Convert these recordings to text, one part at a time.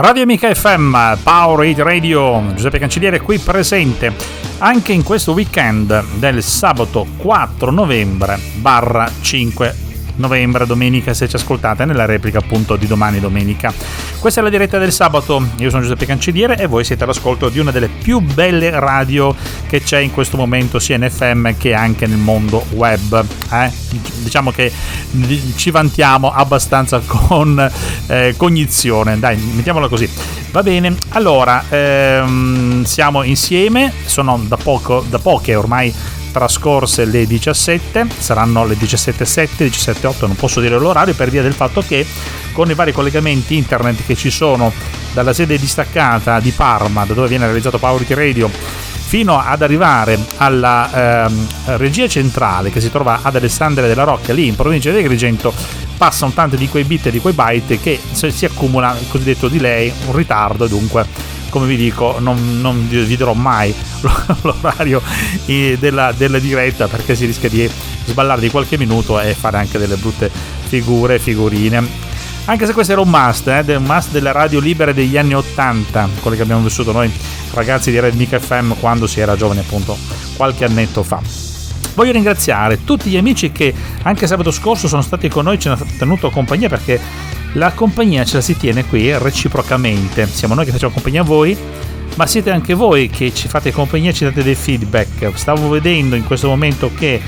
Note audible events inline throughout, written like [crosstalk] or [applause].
Radio Amica FM, Power Radio, Giuseppe Cancelliere qui presente anche in questo weekend del sabato 4 novembre barra 5 novembre, domenica, se ci ascoltate nella replica appunto di domani domenica. Questa è la diretta del sabato, io sono Giuseppe Cancelliere e voi siete all'ascolto di una delle più belle radio che c'è in questo momento sia in FM che anche nel mondo web. Eh? Diciamo che ci vantiamo abbastanza [laughs] con eh, cognizione, dai, mettiamola così. Va bene, allora ehm, siamo insieme, sono da, poco, da poche ormai trascorse le 17, saranno le 17.7, 17.8, non posso dire l'orario per via del fatto che con i vari collegamenti internet che ci sono dalla sede distaccata di Parma, da dove viene realizzato Powerity Radio, fino ad arrivare alla ehm, regia centrale che si trova ad Alessandria della Rocca, lì in provincia di Agrigento, passano tanti di quei bit e di quei byte che si accumula il cosiddetto delay, un ritardo dunque come vi dico non, non vi dirò mai [laughs] l'orario della, della, diretta perché si rischia di sballare di qualche minuto e fare anche delle brutte figure figurine anche se questo era un must, eh, un must delle radio libere degli anni 80, quelle che abbiamo vissuto noi ragazzi di Red Mic FM quando si era giovani appunto qualche annetto fa. Voglio ringraziare tutti gli amici che anche sabato scorso sono stati con noi e ci hanno tenuto compagnia perché la compagnia ce la si tiene qui reciprocamente. Siamo noi che facciamo compagnia a voi, ma siete anche voi che ci fate compagnia e ci date dei feedback. Stavo vedendo in questo momento che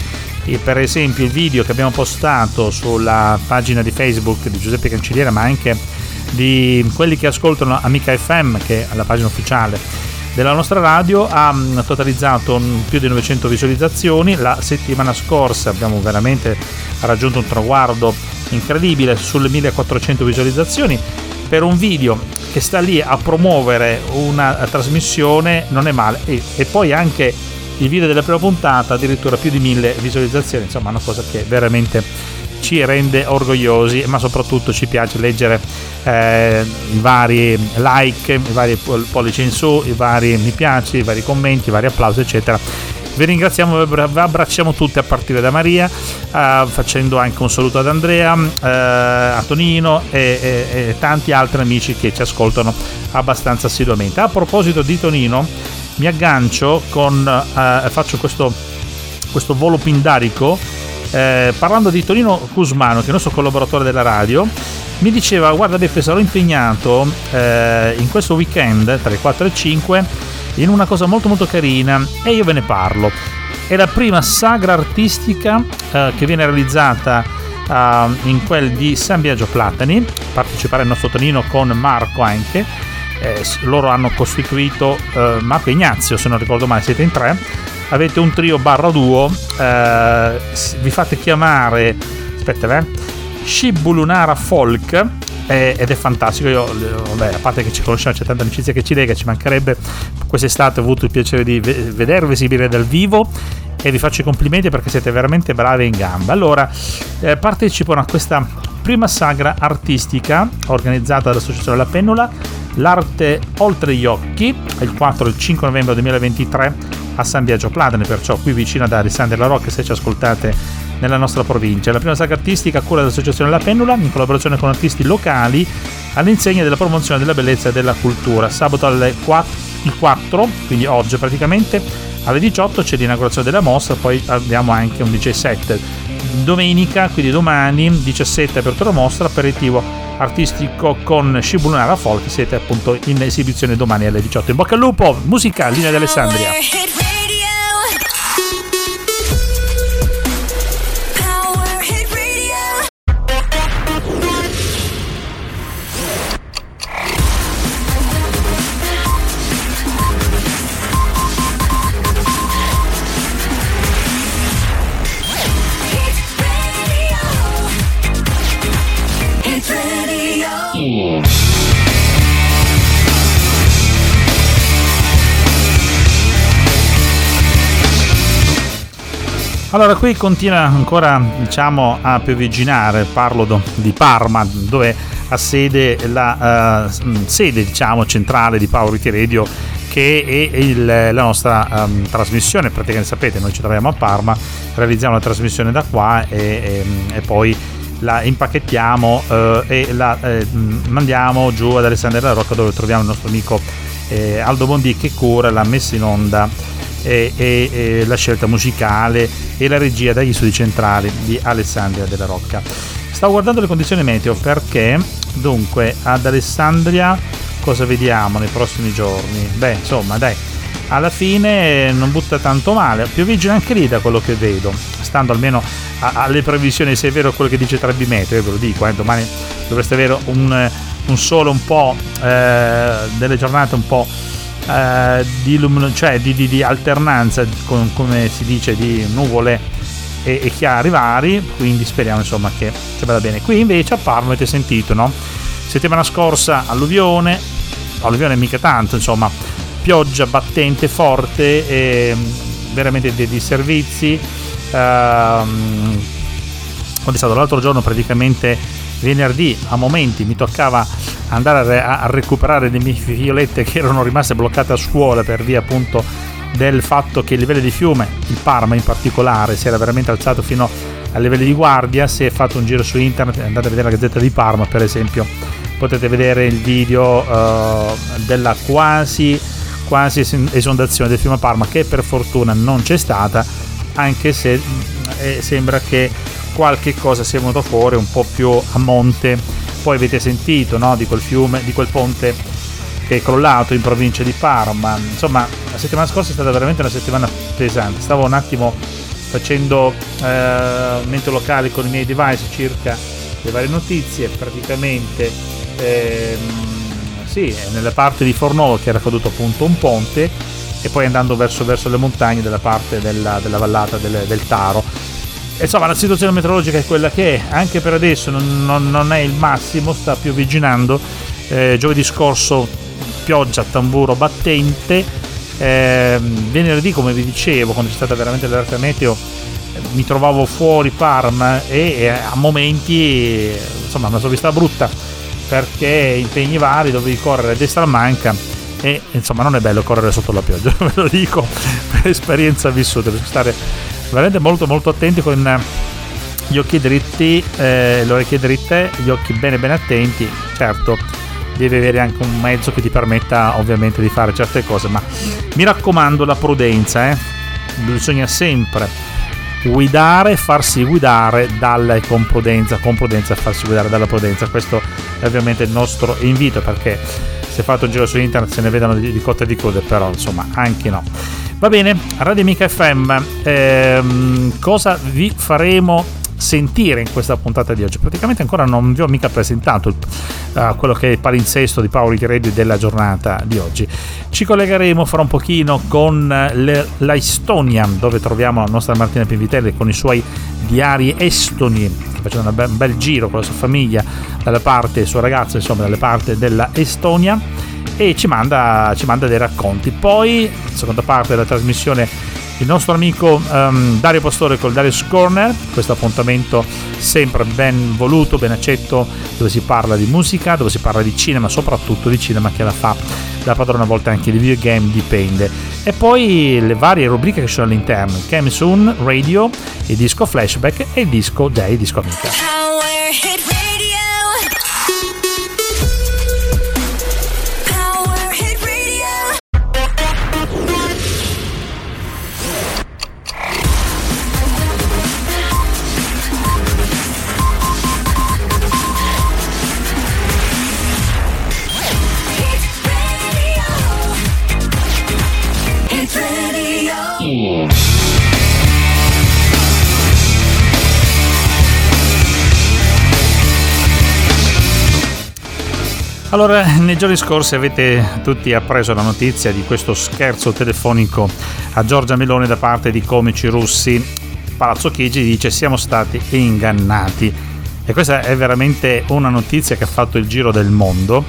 eh, per esempio il video che abbiamo postato sulla pagina di Facebook di Giuseppe Cancelliere, ma anche di quelli che ascoltano Amica FM, che è la pagina ufficiale della nostra radio, ha mm, totalizzato più di 900 visualizzazioni. La settimana scorsa abbiamo veramente raggiunto un traguardo incredibile sulle 1400 visualizzazioni. Per un video che sta lì a promuovere una trasmissione non è male. E, e poi anche il video della prima puntata addirittura più di 1000 visualizzazioni. Insomma una cosa che veramente ci rende orgogliosi ma soprattutto ci piace leggere eh, i vari like, i vari pollici in su, i vari mi piace, i vari commenti, i vari applausi eccetera vi ringraziamo, vi abbracciamo tutti a partire da Maria, uh, facendo anche un saluto ad Andrea, uh, a Tonino e, e, e, tanti altri amici che ci ascoltano abbastanza assiduamente. A proposito di Tonino, mi aggancio con, uh, faccio questo, questo volo pindarico eh, parlando di Tonino Cusmano, che è il nostro collaboratore della radio, mi diceva guarda Beppe sarò impegnato eh, in questo weekend tra il 4 e il 5 in una cosa molto molto carina e io ve ne parlo. È la prima sagra artistica eh, che viene realizzata uh, in quel di San Biagio Platani, partecipare il nostro Tonino con Marco anche. Eh, loro hanno costituito eh, Marco e Ignazio, se non ricordo male, siete in tre. Avete un trio barra duo, eh, vi fate chiamare, aspetta, eh, Shibulunara Folk eh, ed è fantastico. Io, vabbè, a parte che ci conosciamo, c'è tanta amicizia che ci lega, ci mancherebbe. Quest'estate ho avuto il piacere di vedervi esibire dal vivo e vi faccio i complimenti perché siete veramente bravi in gamba. Allora, eh, partecipano a questa prima sagra artistica organizzata dall'Associazione La Pennola, l'arte oltre gli occhi, il 4 e il 5 novembre 2023 a San Biagio Platane, perciò qui vicino ad Alessandria La Rocca se ci ascoltate nella nostra provincia. La prima saga artistica a cura dell'Associazione La Pendula, in collaborazione con artisti locali, all'insegna della promozione della bellezza e della cultura. Sabato alle 4, il 4, quindi oggi praticamente, alle 18 c'è l'inaugurazione della mostra, poi abbiamo anche un DJ set. Domenica, quindi domani, 17 apertura mostra, aperitivo artistico con Shibunara Folk, siete appunto in esibizione domani alle 18. In bocca al lupo, musica, linea di Allora, qui continua ancora diciamo, a piovigginare, parlo do, di Parma, dove ha sede la uh, sede diciamo, centrale di Powerity Radio, che è il, la nostra um, trasmissione. Praticamente sapete, noi ci troviamo a Parma, realizziamo la trasmissione da qua e, e, e poi la impacchettiamo eh, e la eh, mandiamo giù ad Alessandria della Rocca dove troviamo il nostro amico eh, Aldo Bondi che cura la messa in onda e, e, e, la scelta musicale e la regia dagli studi centrali di Alessandria della Rocca. Stavo guardando le condizioni meteo perché dunque ad Alessandria cosa vediamo nei prossimi giorni? Beh, insomma, dai, alla fine non butta tanto male, pioviggia anche lì da quello che vedo, stando almeno a, alle previsioni, se è vero quello che dice Trebi Meteo, io ve lo dico, eh, domani dovreste avere un, un sole un po', eh, delle giornate un po' eh, di, lumino, cioè di, di, di alternanza, con, come si dice, di nuvole e, e, chiari vari, quindi speriamo insomma che, che vada bene. Qui invece a Parma avete sentito, no? Settimana scorsa alluvione, alluvione mica tanto, insomma, pioggia battente, forte, e veramente di, di servizi. Ehm, quando è stato l'altro giorno praticamente venerdì a momenti mi toccava andare a, recuperare le mie figliolette che erano rimaste bloccate a scuola per via appunto del fatto che il livello di fiume, il Parma in particolare, si era veramente alzato fino a livelli di guardia. Se fate un giro su internet, andate a vedere la Gazzetta di Parma, per esempio, potete vedere il video uh, della quasi, quasi esondazione del fiume Parma, che per fortuna non c'è stata, anche se eh, sembra che qualche cosa sia venuto fuori un po' più a monte. Poi avete sentito no, di quel fiume, di quel ponte che è crollato in provincia di Parma. Insomma, la settimana scorsa è stata veramente una settimana pesante. Stavo un attimo facendo eh, mente locale con i miei device circa le varie notizie. Praticamente, ehm, sì, nella parte di Fornovo che era caduto appunto un ponte e poi andando verso, verso le montagne della parte della, della vallata del, del Taro. Insomma, la situazione meteorologica è quella che è, anche per adesso non, non, non è il massimo, sta piovigginando. Eh, giovedì scorso pioggia tamburo battente. Eh, venerdì, come vi dicevo, quando c'è stata veramente l'allerta meteo, mi trovavo fuori Parma e, a momenti insomma una vista brutta perché impegni vari dovevi correre a destra manca e insomma non è bello correre sotto la pioggia [laughs] ve lo dico per esperienza vissuta bisogna stare veramente molto molto attenti con gli occhi dritti eh, le orecchie dritte gli occhi bene bene attenti certo devi avere anche un mezzo che ti permetta ovviamente di fare certe cose, ma mi raccomando la prudenza, eh? bisogna sempre guidare, farsi guidare dalla con prudenza, con prudenza farsi guidare dalla prudenza, questo è ovviamente il nostro invito perché se fate un giro su internet se ne vedono di, di cotte e di code, però insomma anche no. Va bene, Radio Amica FM, ehm, cosa vi faremo sentire in questa puntata di oggi. Praticamente ancora non vi ho mica presentato uh, quello che è il palinsesto di Paolo Radio della giornata di oggi. Ci collegheremo fra un pochino con le, la Estonia, dove troviamo la nostra Martina Pinvitelli con i suoi diari estoni, facendo un bel giro con la sua famiglia dalle parte, il suo ragazzo, insomma, dalle parti della Estonia e ci manda, ci manda dei racconti. Poi, seconda parte della trasmissione il nostro amico um, Dario Pastore col Darius Corner, questo appuntamento sempre ben voluto, ben accetto, dove si parla di musica, dove si parla di cinema, soprattutto di cinema che la fa da padrona a volte anche di videogame, dipende. E poi le varie rubriche che sono all'interno, Soon, Radio, il disco Flashback e il disco Day, disco Amica. Allora, nei giorni scorsi avete tutti appreso la notizia di questo scherzo telefonico a Giorgia Meloni da parte di comici russi. Palazzo Chigi dice siamo stati ingannati. E questa è veramente una notizia che ha fatto il giro del mondo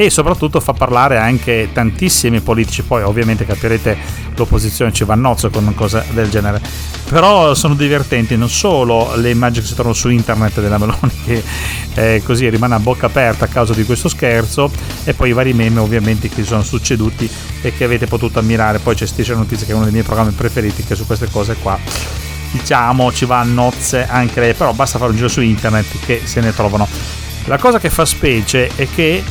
e soprattutto fa parlare anche tantissimi politici. Poi ovviamente capirete l'opposizione ci va a nozzo con cosa del genere. Però sono divertenti non solo le immagini che si trovano su internet della Meloni che eh, così rimane a bocca aperta a causa di questo scherzo e poi i vari meme ovviamente che si sono succeduti e che avete potuto ammirare. Poi c'è Station Notizie che è uno dei miei programmi preferiti che su queste cose qua diciamo ci va a nozze anche lei, però basta fare un giro su internet che se ne trovano. La cosa che fa specie è che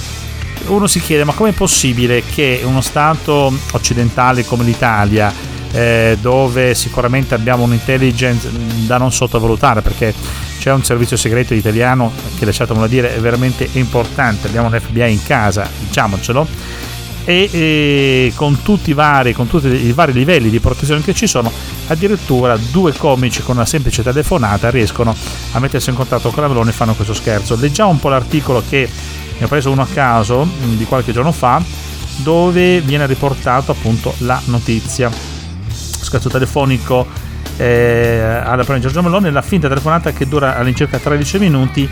uno si chiede ma com'è possibile che uno Stato occidentale come l'Italia, eh, dove sicuramente abbiamo un'intelligence da non sottovalutare perché c'è un servizio segreto italiano che lasciatemelo dire è veramente importante, abbiamo l'FBI in casa, diciamocelo, e, e con vari, con tutti i vari livelli di protezione che ci sono, addirittura due comici con una semplice telefonata riescono a mettersi in contatto con la Meloni e fanno questo scherzo. Leggiamo un po' l'articolo che ne ho preso uno a caso mm, di qualche giorno fa dove viene riportato appunto la notizia. Scherzo telefonico eh, alla prima Giorgio Meloni, la finta telefonata che dura all'incirca 13 minuti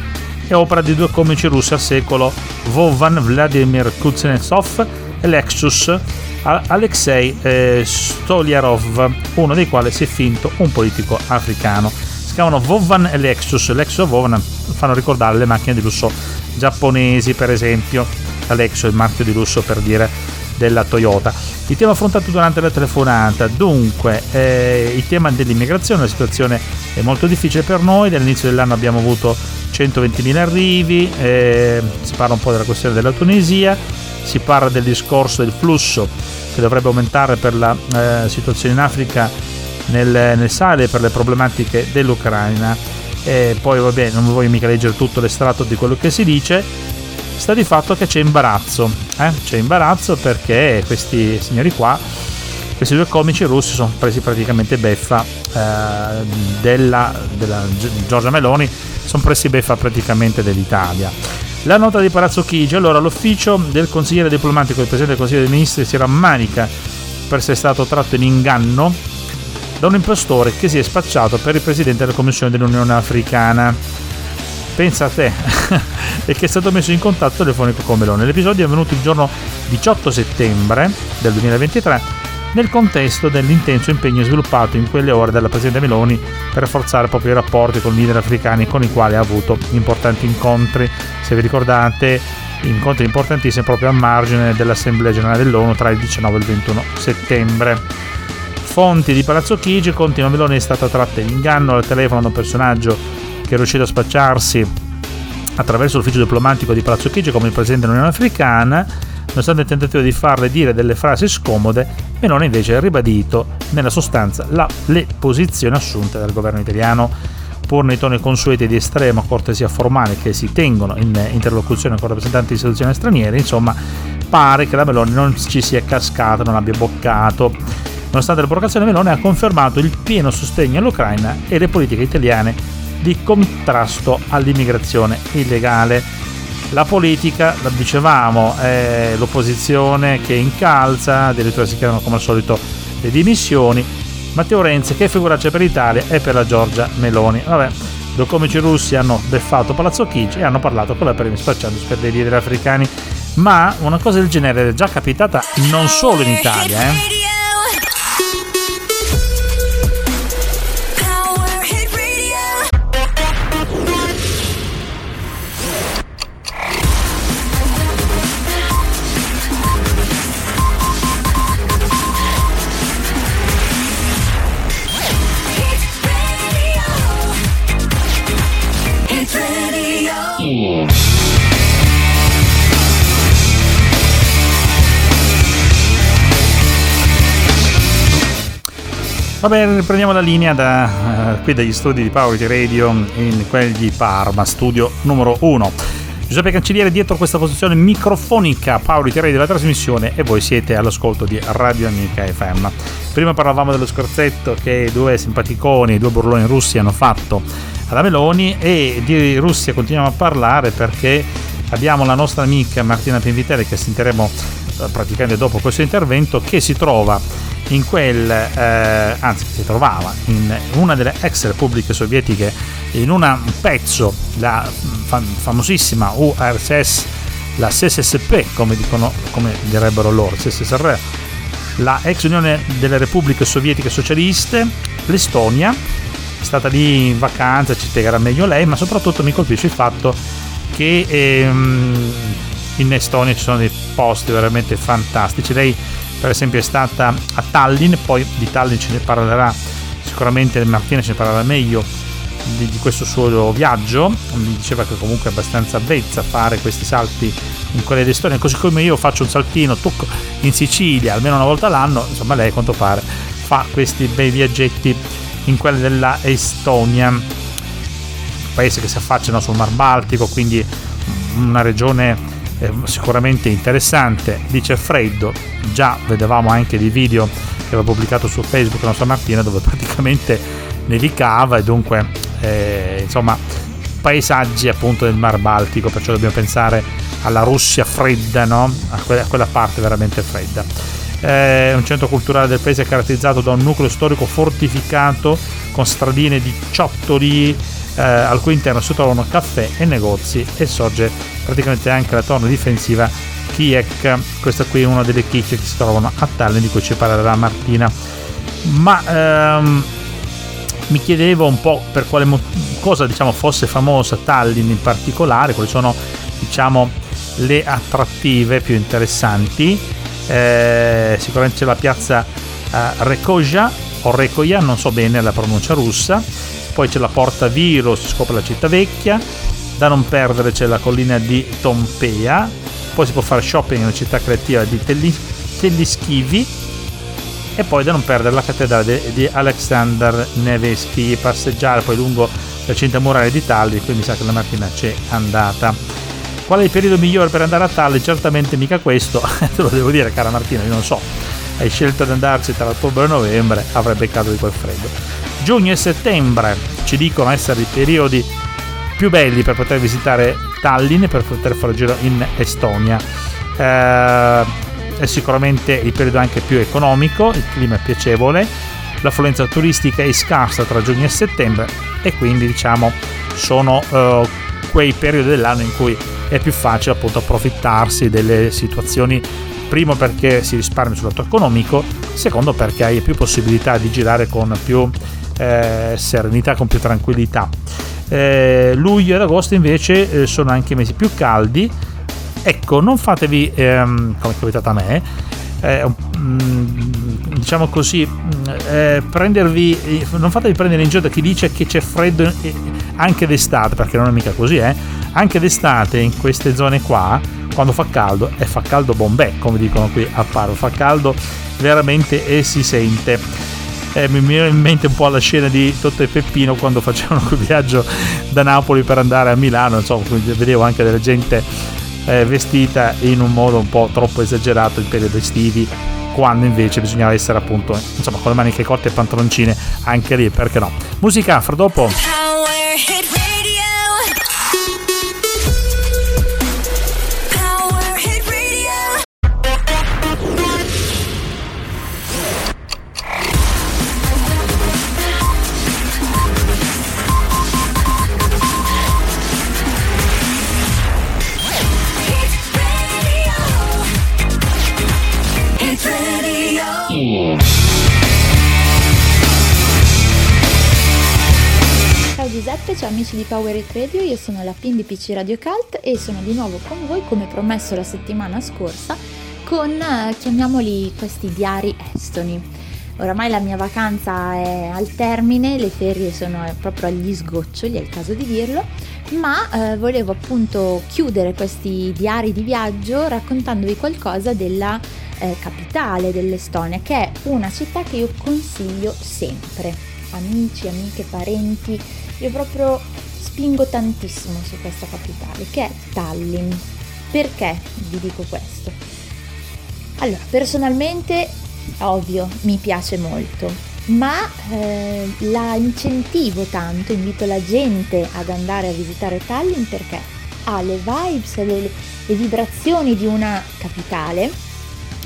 è opera di due comici russi al secolo, Vovan Vladimir Kuznetsov Lexus Alexei eh, Stolyarov, uno dei quali si è finto un politico africano. Si chiamano Vovan e Lexus. Lexus e Vovan fanno ricordare le macchine di lusso giapponesi, per esempio. Lexus è il marchio di lusso per dire della Toyota. Il tema affrontato durante la telefonata, dunque, eh, il tema dell'immigrazione, la situazione è molto difficile per noi, dall'inizio dell'anno abbiamo avuto 120.000 arrivi, eh, si parla un po' della questione della Tunisia, si parla del discorso del flusso che dovrebbe aumentare per la eh, situazione in Africa nel, nel Sale per le problematiche dell'Ucraina. E poi vabbè non voglio mica leggere tutto l'estratto di quello che si dice. Sta di fatto che c'è imbarazzo eh? c'è imbarazzo perché questi signori qua questi due comici russi sono presi praticamente beffa eh, della, della Giorgia Meloni sono presi beffa praticamente dell'Italia la nota di Palazzo Chigi, allora l'ufficio del consigliere diplomatico del Presidente del Consiglio dei Ministri si rammanica per essere stato tratto in inganno da un impostore che si è spacciato per il Presidente della Commissione dell'Unione Africana. Pensa a te, [laughs] e che è stato messo in contatto telefonico con Meloni. L'episodio è avvenuto il giorno 18 settembre del 2023 nel contesto dell'intenso impegno sviluppato in quelle ore dalla Presidente Meloni per rafforzare proprio i rapporti con i leader africani con i quali ha avuto importanti incontri. Se vi ricordate, incontri importantissimi proprio a margine dell'Assemblea Generale dell'ONU tra il 19 e il 21 settembre. Fonti di Palazzo Chigi, Contino Meloni è stata tratta in inganno al telefono da un personaggio che è riuscito a spacciarsi attraverso l'ufficio diplomatico di Palazzo Chigi come il Presidente dell'Unione Africana Nonostante il tentativo di farle dire delle frasi scomode, Meloni invece ha ribadito nella sostanza la, le posizioni assunte dal governo italiano pur nei toni consueti di estrema cortesia formale che si tengono in interlocuzione con rappresentanti di istituzioni straniere, insomma, pare che la Meloni non ci sia cascata, non abbia boccato. Nonostante la provocazione, Meloni ha confermato il pieno sostegno all'Ucraina e le politiche italiane di contrasto all'immigrazione illegale. La politica, la dicevamo, è l'opposizione che incalza, addirittura si chiamano come al solito le dimissioni. Matteo Renzi, che figuraccia per l'Italia e per la Giorgia Meloni. Vabbè, due comici russi hanno beffato Palazzo Chigi e hanno parlato con la Premier spacciandosi per dei leader africani. Ma una cosa del genere è già capitata non solo in Italia, eh. Vabbè, riprendiamo la linea da uh, qui dagli studi di Power Radio in quelli di Parma, studio numero 1. Giuseppe Cancelliere dietro questa posizione microfonica Power Radio della trasmissione e voi siete all'ascolto di Radio Amica FM. Prima parlavamo dello scherzetto che due simpaticoni, due burloni russi hanno fatto alla Meloni e di Russia continuiamo a parlare perché abbiamo la nostra amica Martina Pinvitelli che sentiremo eh, praticamente dopo questo intervento che si trova in quel, eh, anzi si trovava in una delle ex repubbliche sovietiche, in un pezzo, la fam- famosissima URSS, la SSSP, come, dicono, come direbbero loro, SSSR, la ex Unione delle Repubbliche Sovietiche Socialiste, l'Estonia, è stata lì in vacanza, ci spiegherà meglio lei, ma soprattutto mi colpisce il fatto che ehm, in Estonia ci sono dei posti veramente fantastici. Lei per esempio è stata a Tallinn, poi di Tallinn ce ne parlerà sicuramente Martina ci parlerà meglio di, di, questo suo viaggio, mi diceva che comunque è abbastanza avvezza fare questi salti in quelle d'Estonia, così come io faccio un saltino tocco in Sicilia almeno una volta l'anno, insomma lei a quanto pare fa questi bei viaggetti in quelle della Estonia, paese che si affacciano sul Mar Baltico, quindi una regione eh, sicuramente interessante, dice freddo, già vedevamo anche dei video che aveva pubblicato su Facebook la nostra mattina dove [laughs] praticamente nevicava e dunque eh, insomma paesaggi appunto del Mar Baltico, perciò dobbiamo pensare alla Russia fredda, no? a, quella, a quella parte veramente fredda. Eh, un centro culturale del paese caratterizzato da un nucleo storico fortificato con stradine di ciottoli eh, al cui interno si trovano caffè e negozi e sorge praticamente anche la torre difensiva Kiek. Questa qui è una delle chicche che si trovano a Tallinn di cui ci parlerà Martina. Ma ehm, mi chiedevo un po' per quale mo- cosa diciamo, fosse famosa Tallinn in particolare, quali sono diciamo, le attrattive più interessanti. Eh, sicuramente c'è la piazza eh, Rekoja o Rekoja, non so bene la pronuncia russa, poi c'è la porta Viro, si scopre la città vecchia, da non perdere c'è la collina di Tompea, poi si può fare shopping nella città creativa di Tellischivi e poi da non perdere la cattedrale di Alexander Nevesky, passeggiare poi lungo la cinta murale di Tallinn, quindi mi sa che la mattina c'è andata. Qual è il periodo migliore per andare a Tallinn? Certamente mica questo, [laughs] te lo devo dire cara Martina, io non so. Hai scelto di andarci tra ottobre e novembre, avrai beccato di quel freddo. Giugno e settembre ci dicono essere i periodi più belli per poter visitare Tallinn e per poter fare giro in Estonia. Eh, è sicuramente il periodo anche più economico, il clima è piacevole, l'affluenza turistica è scarsa tra giugno e settembre e quindi diciamo sono uh, quei periodi dell'anno in cui è più facile appunto approfittarsi delle situazioni primo perché si risparmia sul lato economico secondo perché hai più possibilità di girare con più eh, serenità con più tranquillità eh, luglio ed agosto invece eh, sono anche mesi più caldi Ecco, non fatevi, ehm, come è capitato a me, eh, diciamo così, eh, prendervi, non fatevi prendere in giro da chi dice che c'è freddo anche d'estate, perché non è mica così, eh. Anche d'estate in queste zone qua, quando fa caldo, e fa caldo bombè, come dicono qui a Paro, fa caldo veramente e si sente. Eh, mi viene in mente un po' la scena di Totto e Peppino quando facevano quel viaggio da Napoli per andare a Milano, insomma, vedevo anche della gente eh, vestita in un modo un po' troppo esagerato in periodo estivi quando invece bisognava essere appunto insomma con le maniche corte e pantaloncine anche lì perché no? Musica fra dopo ciao amici di Power It Radio, io sono la Pin di PC Radio Cult e sono di nuovo con voi come promesso la settimana scorsa con, eh, chiamiamoli, questi diari estoni. Oramai la mia vacanza è al termine, le ferie sono proprio agli sgoccioli, è il caso di dirlo, ma eh, volevo appunto chiudere questi diari di viaggio raccontandovi qualcosa della eh, capitale dell'Estonia, che è una città che io consiglio sempre. Amici, amiche, parenti, io proprio spingo tantissimo su questa capitale, che è Tallinn. Perché vi dico questo? Allora, personalmente, ovvio, mi piace molto, ma eh, la incentivo tanto, invito la gente ad andare a visitare Tallinn perché ha le vibes, le, le vibrazioni di una capitale,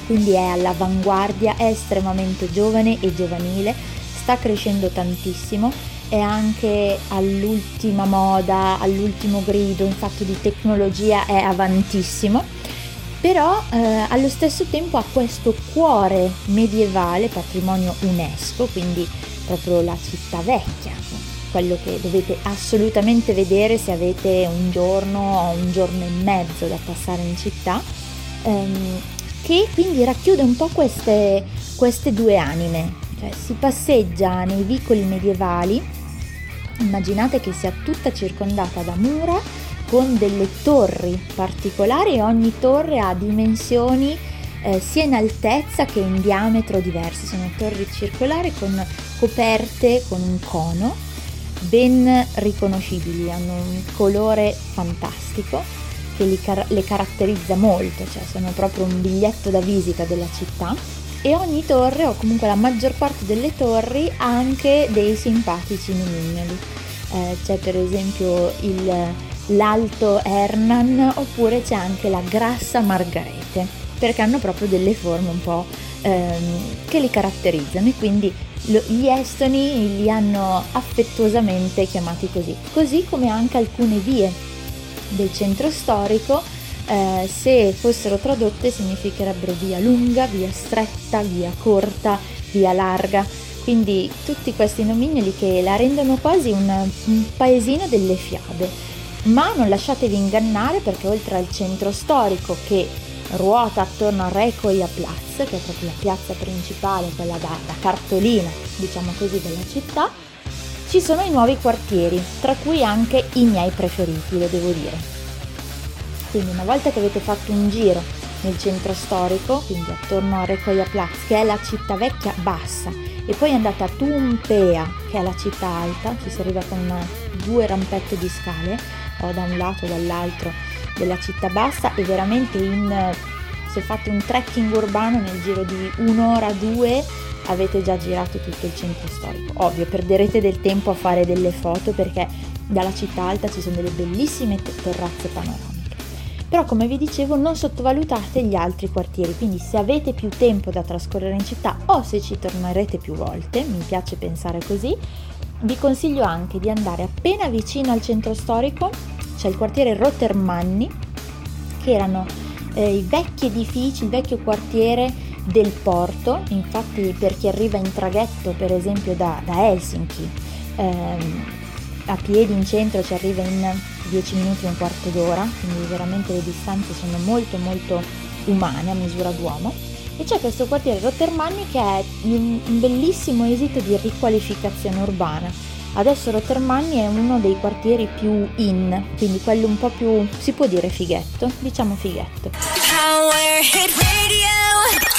quindi è all'avanguardia, è estremamente giovane e giovanile, sta crescendo tantissimo è anche all'ultima moda, all'ultimo grido, in fatto di tecnologia è avantissimo, però eh, allo stesso tempo ha questo cuore medievale, patrimonio UNESCO, quindi proprio la città vecchia, quello che dovete assolutamente vedere se avete un giorno o un giorno e mezzo da passare in città, ehm, che quindi racchiude un po' queste, queste due anime, Cioè, si passeggia nei vicoli medievali, immaginate che sia tutta circondata da mura con delle torri particolari e ogni torre ha dimensioni eh, sia in altezza che in diametro diverse. Sono torri circolari con coperte con un cono ben riconoscibili, hanno un colore fantastico che car- le caratterizza molto, cioè sono proprio un biglietto da visita della città e ogni torre o comunque la maggior parte delle torri ha anche dei simpatici nomignoli. Eh, c'è per esempio il, l'Alto Hernan oppure c'è anche la Grassa Margarete perché hanno proprio delle forme un po' ehm, che li caratterizzano e quindi lo, gli estoni li hanno affettuosamente chiamati così, così come anche alcune vie del centro storico eh, se fossero tradotte significherebbero via lunga, via stretta, via corta, via larga, quindi tutti questi nomignoli che la rendono quasi un, un paesino delle fiabe. Ma non lasciatevi ingannare perché oltre al centro storico che ruota attorno a Recoia Platz, che è proprio la piazza principale, quella da, da cartolina, diciamo così, della città, ci sono i nuovi quartieri, tra cui anche i miei preferiti, lo devo dire. Quindi una volta che avete fatto un giro nel centro storico, quindi attorno a Recoia Platz, che è la città vecchia bassa, e poi andate a Tumpea, che è la città alta, ci si arriva con due rampette di scale, o da un lato o dall'altro della città bassa, e veramente in, se fate un trekking urbano nel giro di un'ora, due, avete già girato tutto il centro storico. Ovvio, perderete del tempo a fare delle foto perché dalla città alta ci sono delle bellissime terrazze panoramiche. Però come vi dicevo non sottovalutate gli altri quartieri, quindi se avete più tempo da trascorrere in città o se ci tornerete più volte, mi piace pensare così, vi consiglio anche di andare appena vicino al centro storico, c'è il quartiere Rottermanni, che erano eh, i vecchi edifici, il vecchio quartiere del porto, infatti per chi arriva in traghetto per esempio da, da Helsinki, ehm, a piedi in centro ci arriva in 10 minuti e un quarto d'ora, quindi veramente le distanze sono molto molto umane a misura d'uomo. E c'è questo quartiere Rottermanni che è un bellissimo esito di riqualificazione urbana. Adesso Rottermanni è uno dei quartieri più in, quindi quello un po' più, si può dire fighetto, diciamo fighetto. Power Hit Radio.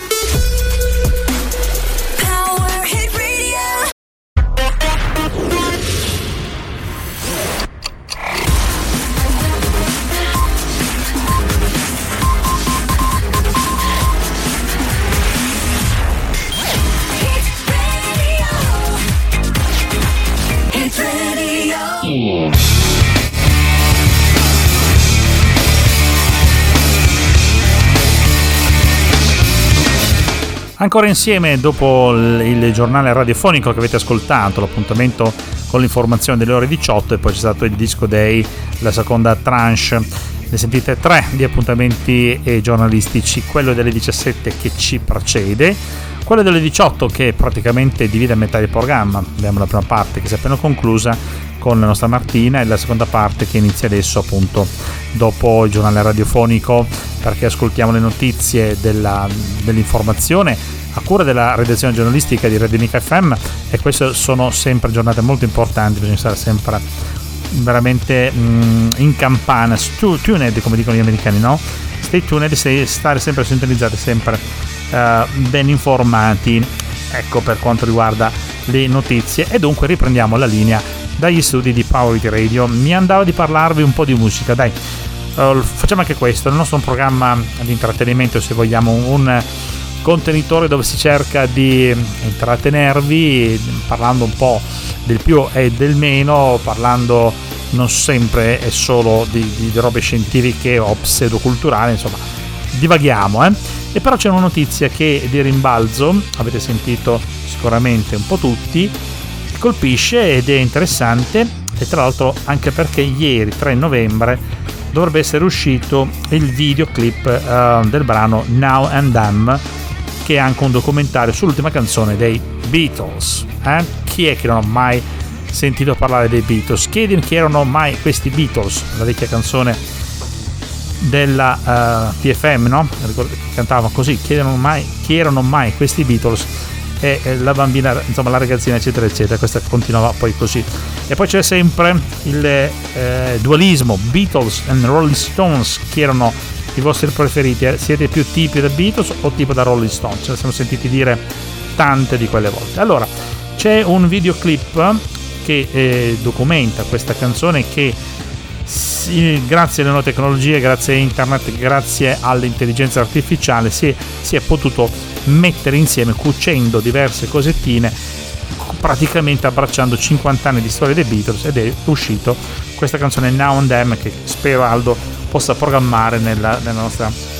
Ancora insieme dopo il giornale radiofonico che avete ascoltato, l'appuntamento con l'informazione delle ore 18 e poi c'è stato il disco day, la seconda tranche. Ne sentite tre di appuntamenti giornalistici, quello delle 17 che ci precede, quello delle 18 che praticamente divide a metà il programma, abbiamo la prima parte che si è appena conclusa con la nostra Martina e la seconda parte che inizia adesso appunto dopo il giornale radiofonico perché ascoltiamo le notizie della, dell'informazione a cura della redazione giornalistica di Radio Nica FM e queste sono sempre giornate molto importanti, bisogna stare sempre veramente mm, in campana, tuned come dicono gli americani, no? Stay tuned, stare sempre sintonizzati, sempre uh, ben informati, ecco per quanto riguarda le notizie e dunque riprendiamo la linea dagli studi di Power Radio. Mi andava di parlarvi un po' di musica, dai. Uh, facciamo anche questo, il nostro programma di intrattenimento, se vogliamo, un contenitore dove si cerca di intrattenervi parlando un po' del più e del meno, parlando non sempre e solo di, di, di robe scientifiche o pseudoculturali, insomma, divaghiamo, eh? E però c'è una notizia che di rimbalzo, avete sentito sicuramente un po' tutti, colpisce ed è interessante e tra l'altro anche perché ieri 3 novembre dovrebbe essere uscito il videoclip uh, del brano Now and Them che è anche un documentario sull'ultima canzone dei Beatles eh? chi è che non ha mai sentito parlare dei Beatles chiedimi chi erano mai questi Beatles la vecchia canzone della uh, eh, PFM no? cantava così chi erano mai, chi erano mai questi Beatles e, e la bambina, insomma la ragazzina eccetera eccetera, questa continuava poi così. E poi c'è sempre il eh, dualismo Beatles and Rolling Stones, chi erano i vostri preferiti? Eh? Siete più tipi da Beatles o tipo da Rolling Stones? Ce ne siamo sentiti dire tante di quelle volte. Allora, c'è un videoclip che eh, documenta questa canzone che sì, grazie alle nuove tecnologie, grazie a internet, grazie all'intelligenza artificiale si è, si è potuto mettere insieme cucendo diverse cosettine praticamente abbracciando 50 anni di storia dei Beatles ed è uscito questa canzone Now and Them che spero Aldo possa programmare nella, nella nostra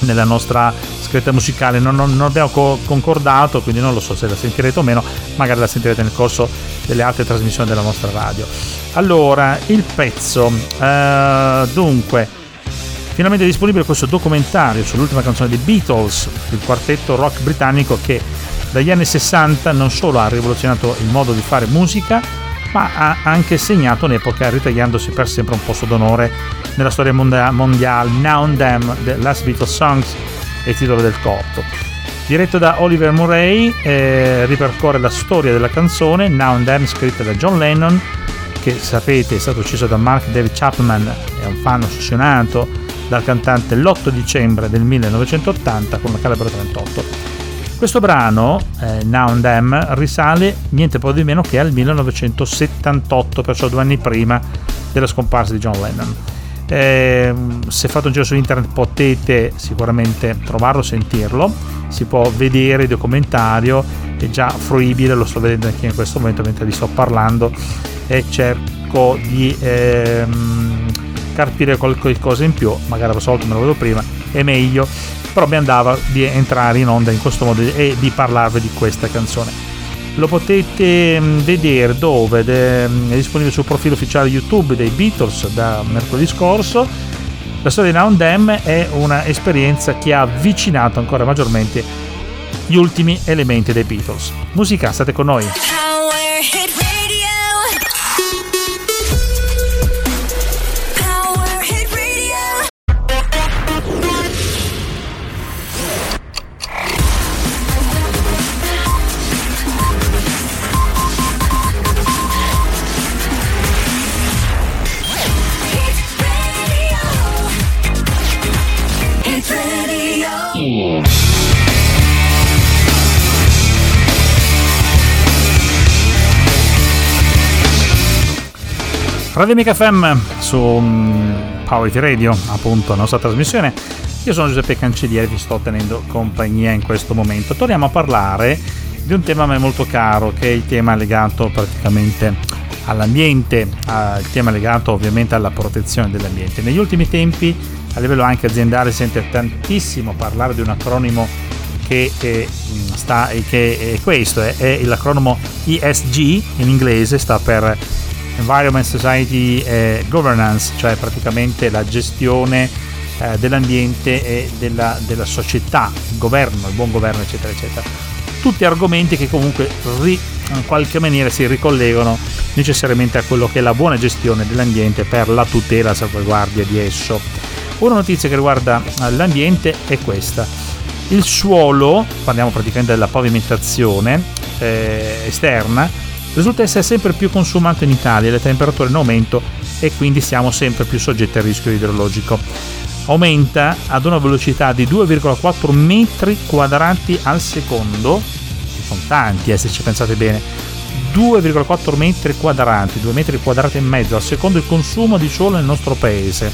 nella nostra scritta musicale. Non, non, non abbiamo co- concordato quindi non lo so se la sentirete o meno magari la sentirete nel corso delle altre trasmissioni della nostra radio. Allora il pezzo uh, dunque finalmente è disponibile questo documentario sull'ultima canzone dei Beatles il quartetto rock britannico che dagli anni 60 non solo ha rivoluzionato il modo di fare musica ma ha anche segnato un'epoca ritagliandosi per sempre un posto d'onore nella storia mondiale Now and Them, The Last Beatles Songs il titolo del corto. Diretto da Oliver Murray, eh, ripercorre la storia della canzone Now and Them scritta da John Lennon, che sapete è stato ucciso da Mark David Chapman, è un fan ossessionato dal cantante l'8 dicembre del 1980 con la calibro 38. Questo brano, eh, Now and Them, risale niente po' di meno che al 1978, perciò due anni prima della scomparsa di John Lennon. Eh, se fate un giro su internet potete sicuramente trovarlo, sentirlo, si può vedere il documentario, è già fruibile, lo sto vedendo anche in questo momento mentre vi sto parlando. E cerco di ehm, carpire qualcosa in più, magari a volte me lo vedo prima, è meglio però mi andava di entrare in onda in questo modo e di parlarvi di questa canzone. Lo potete mm, vedere dove? Mm, è disponibile sul profilo ufficiale YouTube dei Beatles da mercoledì scorso. La storia di Now and Them è un'esperienza che ha avvicinato ancora maggiormente gli ultimi elementi dei Beatles. Musica, state con noi. Radio Mica FM su um, Radio, appunto, la nostra trasmissione. Io sono Giuseppe Cancelliere, vi sto tenendo compagnia in questo momento. Torniamo a parlare di un tema a me molto caro, che è il tema legato praticamente all'ambiente, il tema legato ovviamente alla protezione dell'ambiente. Negli ultimi tempi, a livello anche aziendale, si sente tantissimo parlare di un acronimo che è, sta, che è questo, è, è l'acronimo ESG in inglese, sta per Environment Society e Governance, cioè praticamente la gestione eh, dell'ambiente e della, della, società, il governo, il buon governo, eccetera, eccetera. Tutti argomenti che comunque ri, in qualche maniera si ricollegano necessariamente a quello che è la buona gestione dell'ambiente per la tutela e salvaguardia di esso. Una notizia che riguarda eh, l'ambiente è questa. Il suolo, parliamo praticamente della pavimentazione eh, esterna, risulta essere sempre più consumato in Italia, le temperature in aumento e quindi siamo sempre più soggetti al rischio idrologico. Aumenta ad una velocità di 2,4 metri quadrati al secondo, sono tanti eh, se ci pensate bene, 2,4 metri quadrati, 2 metri quadrati e mezzo al secondo il consumo di suolo nel nostro paese.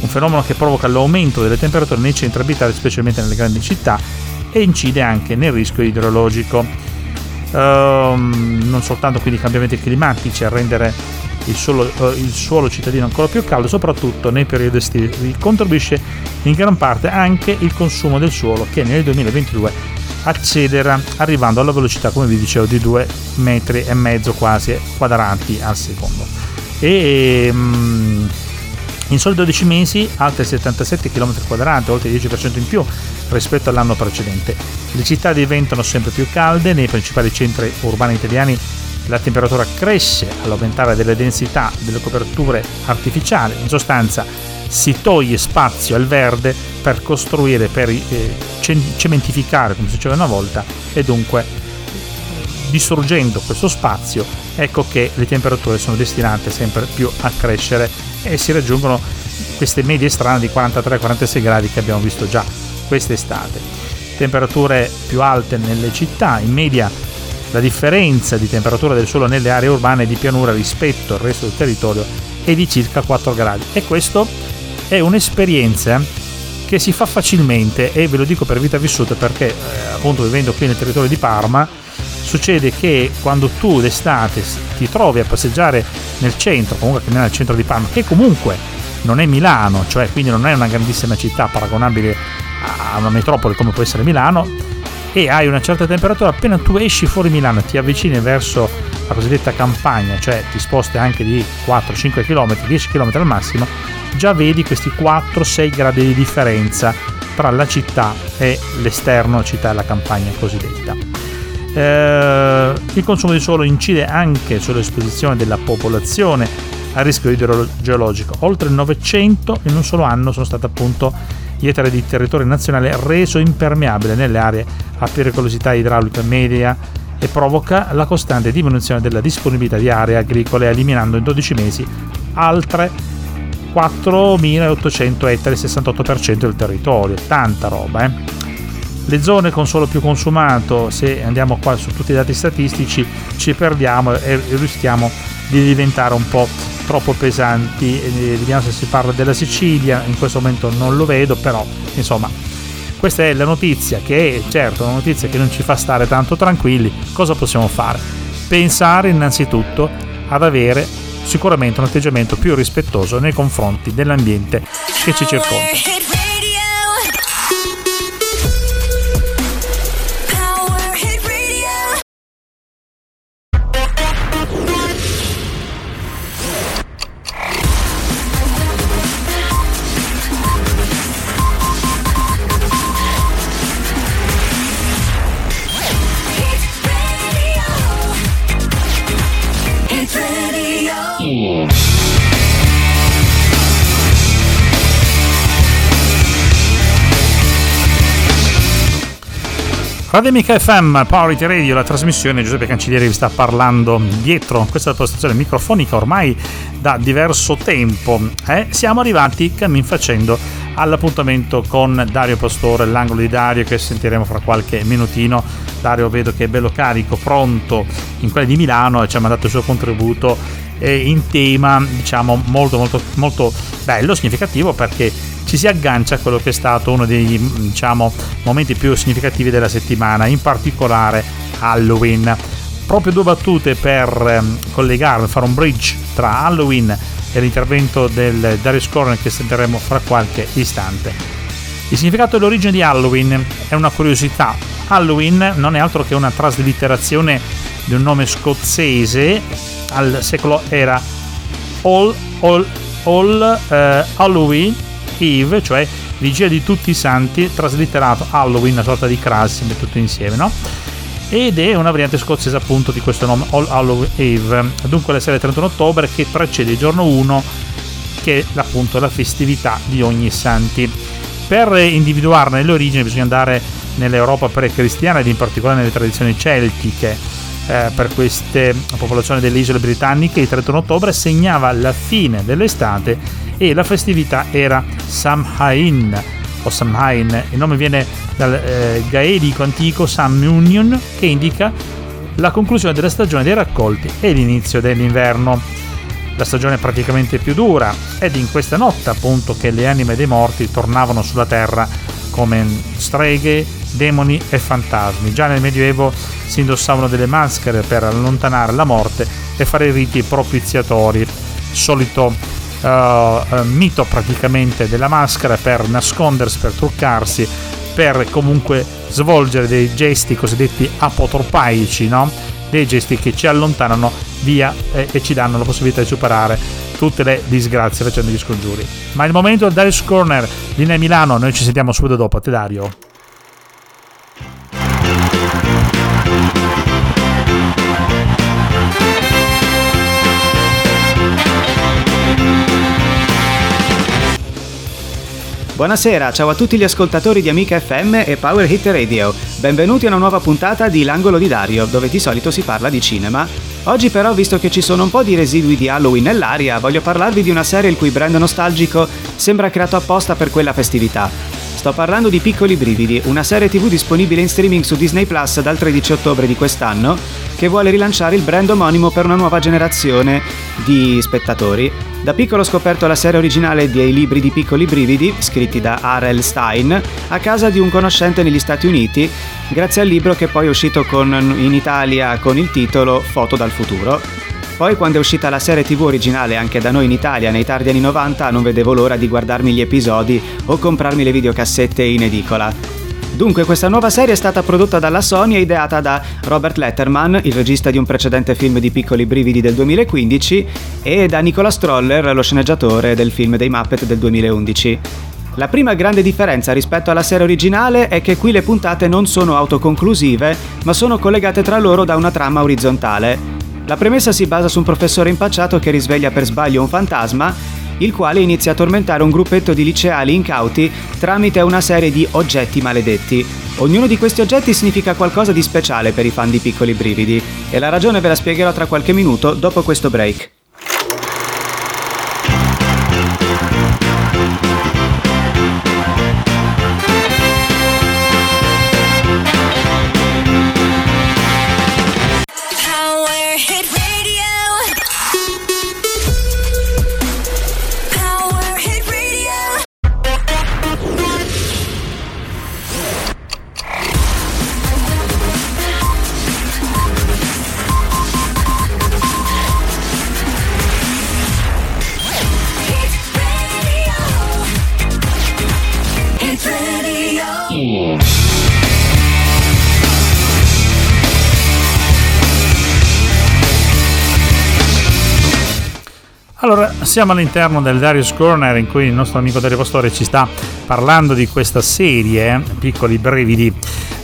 Un fenomeno che provoca l'aumento delle temperature nei centri abitati, specialmente nelle grandi città, e incide anche nel rischio idrologico ehm, non soltanto quindi cambiamenti climatici a rendere il suolo, eh, il suolo, cittadino ancora più caldo, soprattutto nei periodi estivi. Contribuisce in gran parte anche il consumo del suolo che nel 2022 accelera arrivando alla velocità, come vi dicevo, di 2 metri e mezzo quasi quadrati al secondo. E, um, in soli 12 mesi altri 77 km quadrati, oltre il 10% in più rispetto all'anno precedente. Le città diventano sempre più calde, nei principali centri urbani italiani la temperatura cresce all'aumentare delle densità delle coperture artificiali, in sostanza si toglie spazio al verde per costruire, per eh, cementificare, come si diceva una volta, e dunque distruggendo questo spazio, ecco che le temperature sono destinate sempre più a crescere e si raggiungono queste medie strane di 43-46 gradi che abbiamo visto già quest'estate. Temperature più alte nelle città, in media la differenza di temperatura del suolo nelle aree urbane di pianura rispetto al resto del territorio è di circa 4 gradi e questo è un'esperienza che si fa facilmente e ve lo dico per vita vissuta perché eh, appunto vivendo qui nel territorio di Parma succede che quando tu d'estate ti trovi a passeggiare nel centro, comunque che nel centro di Parma, che comunque non è Milano, cioè quindi non è una grandissima città paragonabile a una metropoli come può essere Milano, e hai una certa temperatura, appena tu esci fuori Milano e ti avvicini verso la cosiddetta campagna, cioè ti sposti anche di 4-5 km, 10 km al massimo, già vedi questi 4-6 gradi di differenza tra la città e l'esterno città e la campagna cosiddetta. Eh, il consumo di suolo incide anche sull'esposizione della popolazione al rischio idrogeologico. Oltre il 900 in un solo anno sono state appunto ettari di territorio nazionale reso impermeabile nelle aree a pericolosità idraulica media e provoca la costante diminuzione della disponibilità di aree agricole eliminando in 12 mesi altre 4.800 ettari, 68% del territorio, tanta roba. Eh? Le zone con suolo più consumato, se andiamo qua su tutti i dati statistici, ci perdiamo e rischiamo di diventare un po' troppo pesanti. Vediamo se si parla della Sicilia, in questo momento non lo vedo, però insomma questa è la notizia che è certo una notizia che non ci fa stare tanto tranquilli. Cosa possiamo fare? Pensare innanzitutto ad avere sicuramente un atteggiamento più rispettoso nei confronti dell'ambiente che ci circonda. Radio Amica FM, Power Radio, la trasmissione, Giuseppe Cancellieri vi sta parlando dietro questa postazione microfonica ormai da diverso tempo. Eh? Siamo arrivati cammin facendo all'appuntamento con Dario Pastore, l'angolo di Dario che sentiremo fra qualche minutino. Dario vedo che è bello carico, pronto in quelle di Milano e ci ha mandato il suo contributo eh, in tema diciamo molto molto molto bello, significativo perché ci si aggancia a quello che è stato uno dei diciamo, momenti più significativi della settimana, in particolare Halloween. Proprio due battute per ehm, collegarmi, fare un bridge tra Halloween e l'intervento del Darius Corner che sentiremo fra qualche istante. Il significato dell'origine di Halloween è una curiosità. Halloween non è altro che una traslitterazione di un nome scozzese, al secolo era All, All, All uh, Halloween Eve, cioè vigilia di tutti i santi, traslitterato Halloween, una sorta di crasi, tutto insieme, no? Ed è una variante scozzese appunto di questo nome All Halloween Eve, dunque la sera del 31 ottobre che precede il giorno 1 che è appunto la festività di ogni santi. Per individuarne le origini bisogna andare nell'Europa pre-cristiana ed in particolare nelle tradizioni celtiche. Eh, per queste popolazioni delle isole britanniche il 31 ottobre segnava la fine dell'estate e la festività era Samhain o Samhain, il nome viene dal eh, gaelico antico Samunion che indica la conclusione della stagione dei raccolti e l'inizio dell'inverno. La stagione praticamente più dura ed in questa notte appunto che le anime dei morti tornavano sulla terra come streghe, demoni e fantasmi. Già nel Medioevo si indossavano delle maschere per allontanare la morte e fare riti propiziatori. Solito uh, mito praticamente della maschera per nascondersi, per truccarsi, per comunque svolgere dei gesti cosiddetti apotropaici, no? dei gesti che ci allontanano via e, e, ci danno la possibilità di superare tutte le disgrazie facendo gli scongiuri. Ma il momento del Darius Corner, linea Milano, noi ci sentiamo subito dopo. A te Dario. Buonasera, ciao a tutti gli ascoltatori di Amica FM e Power Hit Radio. Benvenuti a una nuova puntata di L'angolo di Dario, dove di solito si parla di cinema. Oggi però, visto che ci sono un po' di residui di Halloween nell'aria, voglio parlarvi di una serie il cui brand nostalgico sembra creato apposta per quella festività. Sto parlando di Piccoli Brividi, una serie tv disponibile in streaming su Disney Plus dal 13 ottobre di quest'anno, che vuole rilanciare il brand omonimo per una nuova generazione di spettatori. Da piccolo ho scoperto la serie originale dei libri di Piccoli Brividi, scritti da R.L. Stein, a casa di un conoscente negli Stati Uniti, grazie al libro che poi è uscito con, in Italia con il titolo Foto dal futuro. Poi quando è uscita la serie tv originale anche da noi in Italia nei tardi anni 90 non vedevo l'ora di guardarmi gli episodi o comprarmi le videocassette in edicola. Dunque questa nuova serie è stata prodotta dalla Sony e ideata da Robert Letterman, il regista di un precedente film di Piccoli Brividi del 2015, e da Nicola Stroller, lo sceneggiatore del film dei Muppet del 2011. La prima grande differenza rispetto alla serie originale è che qui le puntate non sono autoconclusive, ma sono collegate tra loro da una trama orizzontale. La premessa si basa su un professore impacciato che risveglia per sbaglio un fantasma, il quale inizia a tormentare un gruppetto di liceali incauti tramite una serie di oggetti maledetti. Ognuno di questi oggetti significa qualcosa di speciale per i fan di Piccoli Brividi, e la ragione ve la spiegherò tra qualche minuto dopo questo break. Siamo all'interno del Darius Corner in cui il nostro amico Dario Pastore ci sta parlando di questa serie, piccoli brevidi.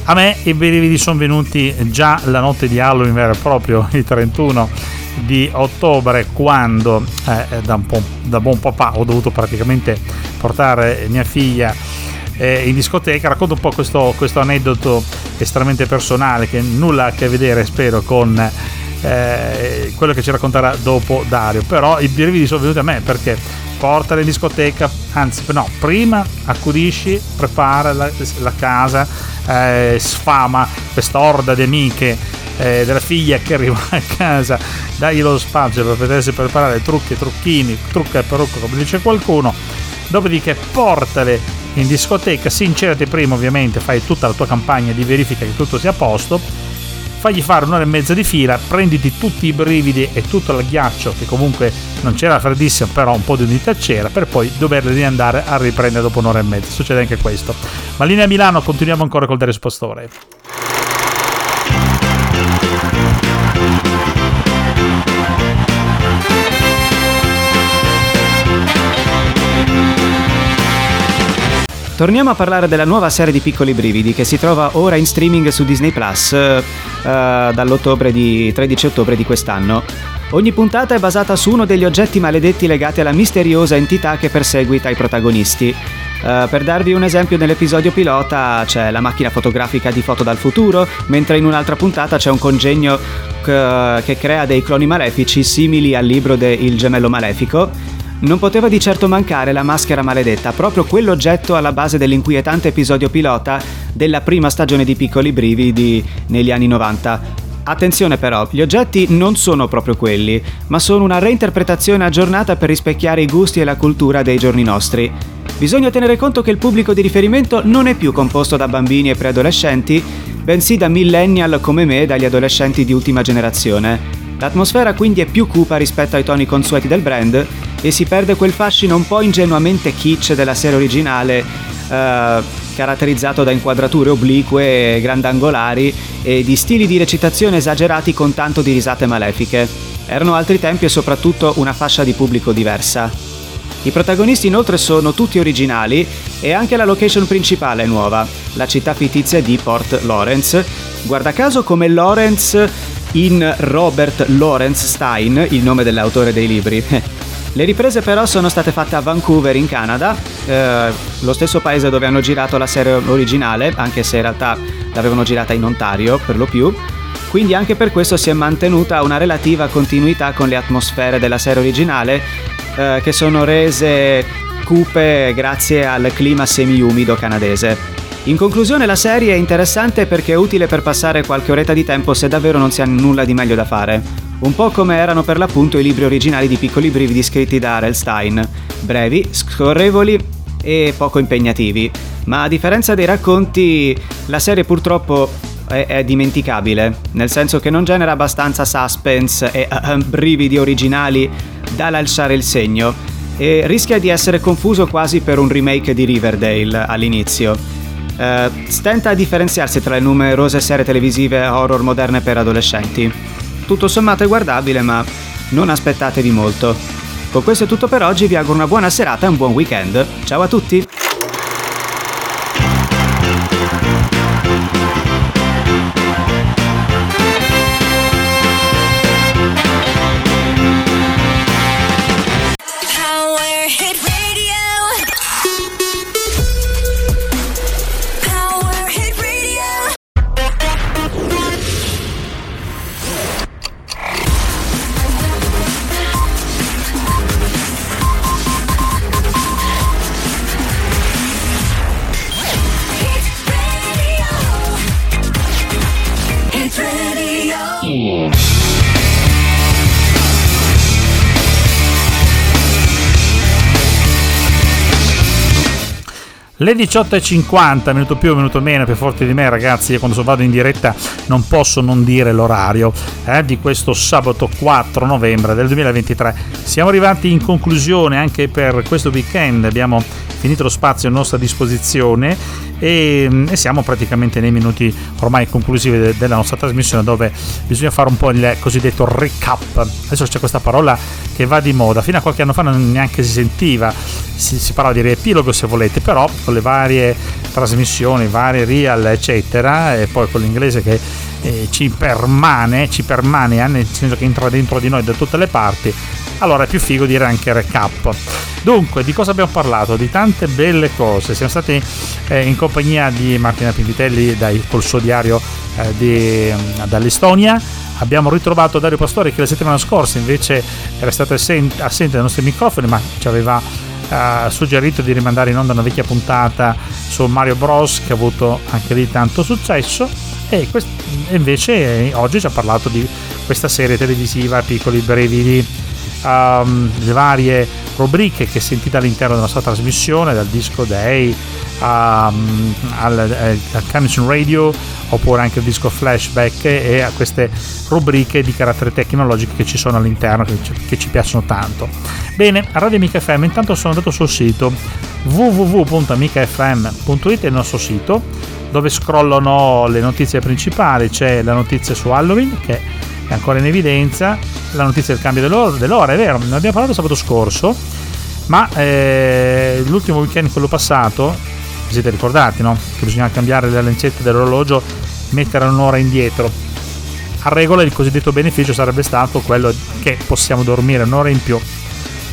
A me i brividi sono venuti già la notte di Halloween vero e proprio, il 31 di ottobre, quando eh, da, un po', da buon papà ho dovuto praticamente portare mia figlia eh, in discoteca. Racconto un po' questo, questo aneddoto estremamente personale che nulla a che vedere, spero, con eh, quello che ci racconterà dopo Dario. Però i brividi sono venuti a me perché portala in discoteca, anzi no, prima accudisci, prepara la, la casa, eh, sfama questa orda di amiche eh, della figlia che arriva a casa, dagli lo spazio per potersi preparare trucchi trucchini, trucca e perrucco come dice qualcuno, dopodiché portale in discoteca, sincerati prima ovviamente, fai tutta la tua campagna di verifica che tutto sia a posto fagli fare un'ora e mezza di fila, prenditi tutti i brividi e tutto il ghiaccio, che comunque non c'era freddissimo, però un po' di unità c'era, per poi doverli andare a riprendere dopo un'ora e mezza. Succede anche questo. Ma linea Milano, continuiamo ancora col Darius Pastore. Torniamo a parlare della nuova serie di Piccoli Brividi che si trova ora in streaming su Disney Plus eh, dall'ottobre di 13 ottobre di quest'anno. Ogni puntata è basata su uno degli oggetti maledetti legati alla misteriosa entità che perseguita i protagonisti. Uh, per darvi un esempio, nell'episodio pilota c'è la macchina fotografica di Foto dal futuro, mentre in un'altra puntata c'è un congegno che, che crea dei cloni malefici simili al libro de Il gemello malefico non poteva di certo mancare la maschera maledetta, proprio quell'oggetto alla base dell'inquietante episodio pilota della prima stagione di Piccoli Brividi negli anni 90. Attenzione però, gli oggetti non sono proprio quelli, ma sono una reinterpretazione aggiornata per rispecchiare i gusti e la cultura dei giorni nostri. Bisogna tenere conto che il pubblico di riferimento non è più composto da bambini e preadolescenti, bensì da millennial come me e dagli adolescenti di ultima generazione. L'atmosfera quindi è più cupa rispetto ai toni consueti del brand e si perde quel fascino un po' ingenuamente kitsch della serie originale, eh, caratterizzato da inquadrature oblique, grandangolari e di stili di recitazione esagerati con tanto di risate malefiche. Erano altri tempi e soprattutto una fascia di pubblico diversa. I protagonisti inoltre sono tutti originali e anche la location principale è nuova, la città fittizia di Port Lawrence. Guarda caso come Lawrence in Robert Lawrence Stein, il nome dell'autore dei libri. [laughs] Le riprese però sono state fatte a Vancouver in Canada eh, lo stesso paese dove hanno girato la serie originale, anche se in realtà l'avevano girata in Ontario per lo più. Quindi anche per questo si è mantenuta una relativa continuità con le atmosfere della serie originale, eh, che sono rese cupe grazie al clima semi-umido canadese. In conclusione la serie è interessante perché è utile per passare qualche oretta di tempo se davvero non si ha nulla di meglio da fare. Un po' come erano per l'appunto i libri originali di piccoli brividi scritti da R.L. Stein, brevi, scorrevoli e poco impegnativi. Ma a differenza dei racconti, la serie purtroppo è, è dimenticabile, nel senso che non genera abbastanza suspense e uh, brividi originali da lasciare il segno e rischia di essere confuso quasi per un remake di Riverdale all'inizio. Uh, stenta a differenziarsi tra le numerose serie televisive horror moderne per adolescenti. Tutto sommato è guardabile, ma non aspettatevi molto. Con questo è tutto per oggi, vi auguro una buona serata e un buon weekend. Ciao a tutti! Música Le 18.50, minuto più, minuto meno, più forte di me ragazzi, quando vado in diretta non posso non dire l'orario eh, di questo sabato 4 novembre del 2023. Siamo arrivati in conclusione anche per questo weekend, abbiamo finito lo spazio a nostra disposizione e, e siamo praticamente nei minuti ormai conclusivi de, della nostra trasmissione dove bisogna fare un po' il cosiddetto recap. Adesso c'è questa parola che va di moda, fino a qualche anno fa non neanche si sentiva, si, si parlava di riepilogo se volete, però con le varie trasmissioni, varie real eccetera e poi con l'inglese che eh, ci permane, ci permane, nel senso che entra dentro di noi da tutte le parti, allora è più figo dire anche recap. Dunque, di cosa abbiamo parlato? Di tante belle cose. Siamo stati eh, in compagnia di Martina Pinvitelli dai, col suo diario eh, di, mm, dall'Estonia. Abbiamo ritrovato Dario Pastori che la settimana scorsa invece era stato assente, assente dai nostri microfoni, ma ci aveva eh, suggerito di rimandare in onda una vecchia puntata su Mario Bros che ha avuto anche lì tanto successo. E, quest- invece oggi ci ha parlato di questa serie televisiva Piccoli Brevidi um, le varie rubriche che sentite all'interno della sua trasmissione, dal disco Day um, al, eh, al Canyon Radio oppure anche il disco flashback e a queste rubriche di carattere tecnologico che ci sono all'interno che ci, che ci piacciono tanto. Bene, a Radio Amica FM intanto sono andato sul sito www.amicafm.it il nostro sito dove scrollano le notizie principali c'è la notizia su Halloween che è ancora in evidenza la notizia del cambio dell'ora, dell'ora è vero, ne abbiamo parlato sabato scorso, ma eh, l'ultimo weekend, quello passato, vi siete ricordati, no? Che bisognava cambiare le lancette dell'orologio, mettere un'ora indietro. A regola il cosiddetto beneficio sarebbe stato quello che possiamo dormire un'ora in più.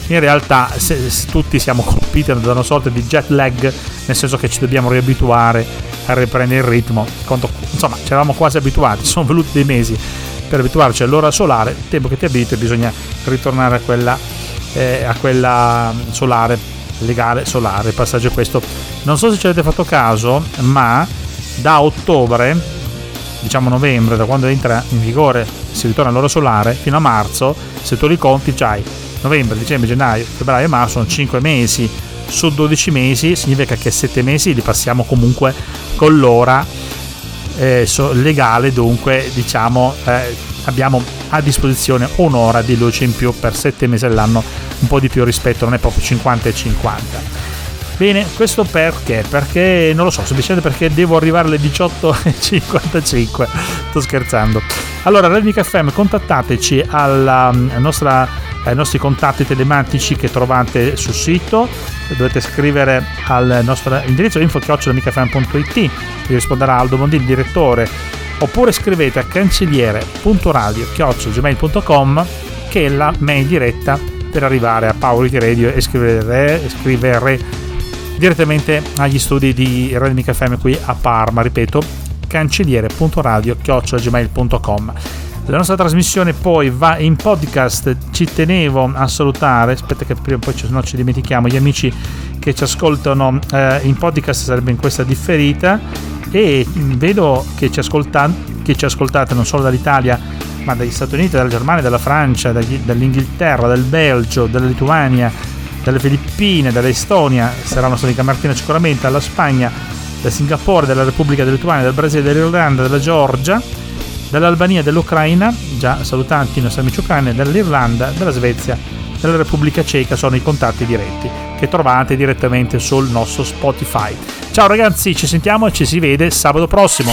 In realtà se, se tutti siamo colpiti da una sorta di jet lag, nel senso che ci dobbiamo riabituare a riprendere il ritmo. Quando, insomma, ci eravamo quasi abituati, [laughs] sono voluti dei mesi per abituarci all'ora solare, il tempo che ti abitui bisogna ritornare a quella, eh, a quella solare, legale solare, passaggio questo. Non so se ci avete fatto caso, ma da ottobre, diciamo novembre, da quando entra in vigore, si ritorna all'ora solare, fino a marzo, se tu li conti, c'hai novembre, dicembre, gennaio, febbraio marzo, sono 5 mesi su 12 mesi, significa che 7 mesi li passiamo comunque con l'ora eh, legale, dunque diciamo eh, abbiamo a disposizione un'ora di luce in più per 7 mesi all'anno, un po' di più rispetto, non è proprio 50 e 50. Bene, questo perché? Perché non lo so, semplicemente perché devo arrivare alle 18.55. Sto scherzando. Allora, Redmic FM, contattateci alla nostra, ai nostri contatti telematici che trovate sul sito. Dovete scrivere al nostro indirizzo info.micfm.it, vi risponderà Aldo Mondini, direttore, oppure scrivete a cancelliere.radio.gmail.com che è la mail diretta per arrivare a Power Radio e scrivere, scrivere direttamente agli studi di Radio Amica FM qui a Parma, ripeto, cancelliere.radio.gmail.com la nostra trasmissione poi va in podcast, ci tenevo a salutare, aspetta che prima o poi no, ci dimentichiamo, gli amici che ci ascoltano eh, in podcast sarebbe in questa differita e vedo che ci, ascolta, che ci ascoltate non solo dall'Italia ma dagli Stati Uniti, dalla Germania, dalla Francia, dagli, dall'Inghilterra, dal Belgio, dalla Lituania, dalle Filippine, dall'Estonia, saranno Sonica Martina sicuramente, dalla Spagna, da Singapore, dalla Repubblica della Lituania, dal Brasile, dall'Irlanda, dalla Georgia, dall'Albania, dall'Ucraina, già salutanti i nostri amici ucraini, dall'Irlanda, dalla Svezia, dalla Repubblica Ceca sono i contatti diretti che trovate direttamente sul nostro Spotify. Ciao ragazzi, ci sentiamo e ci si vede sabato prossimo.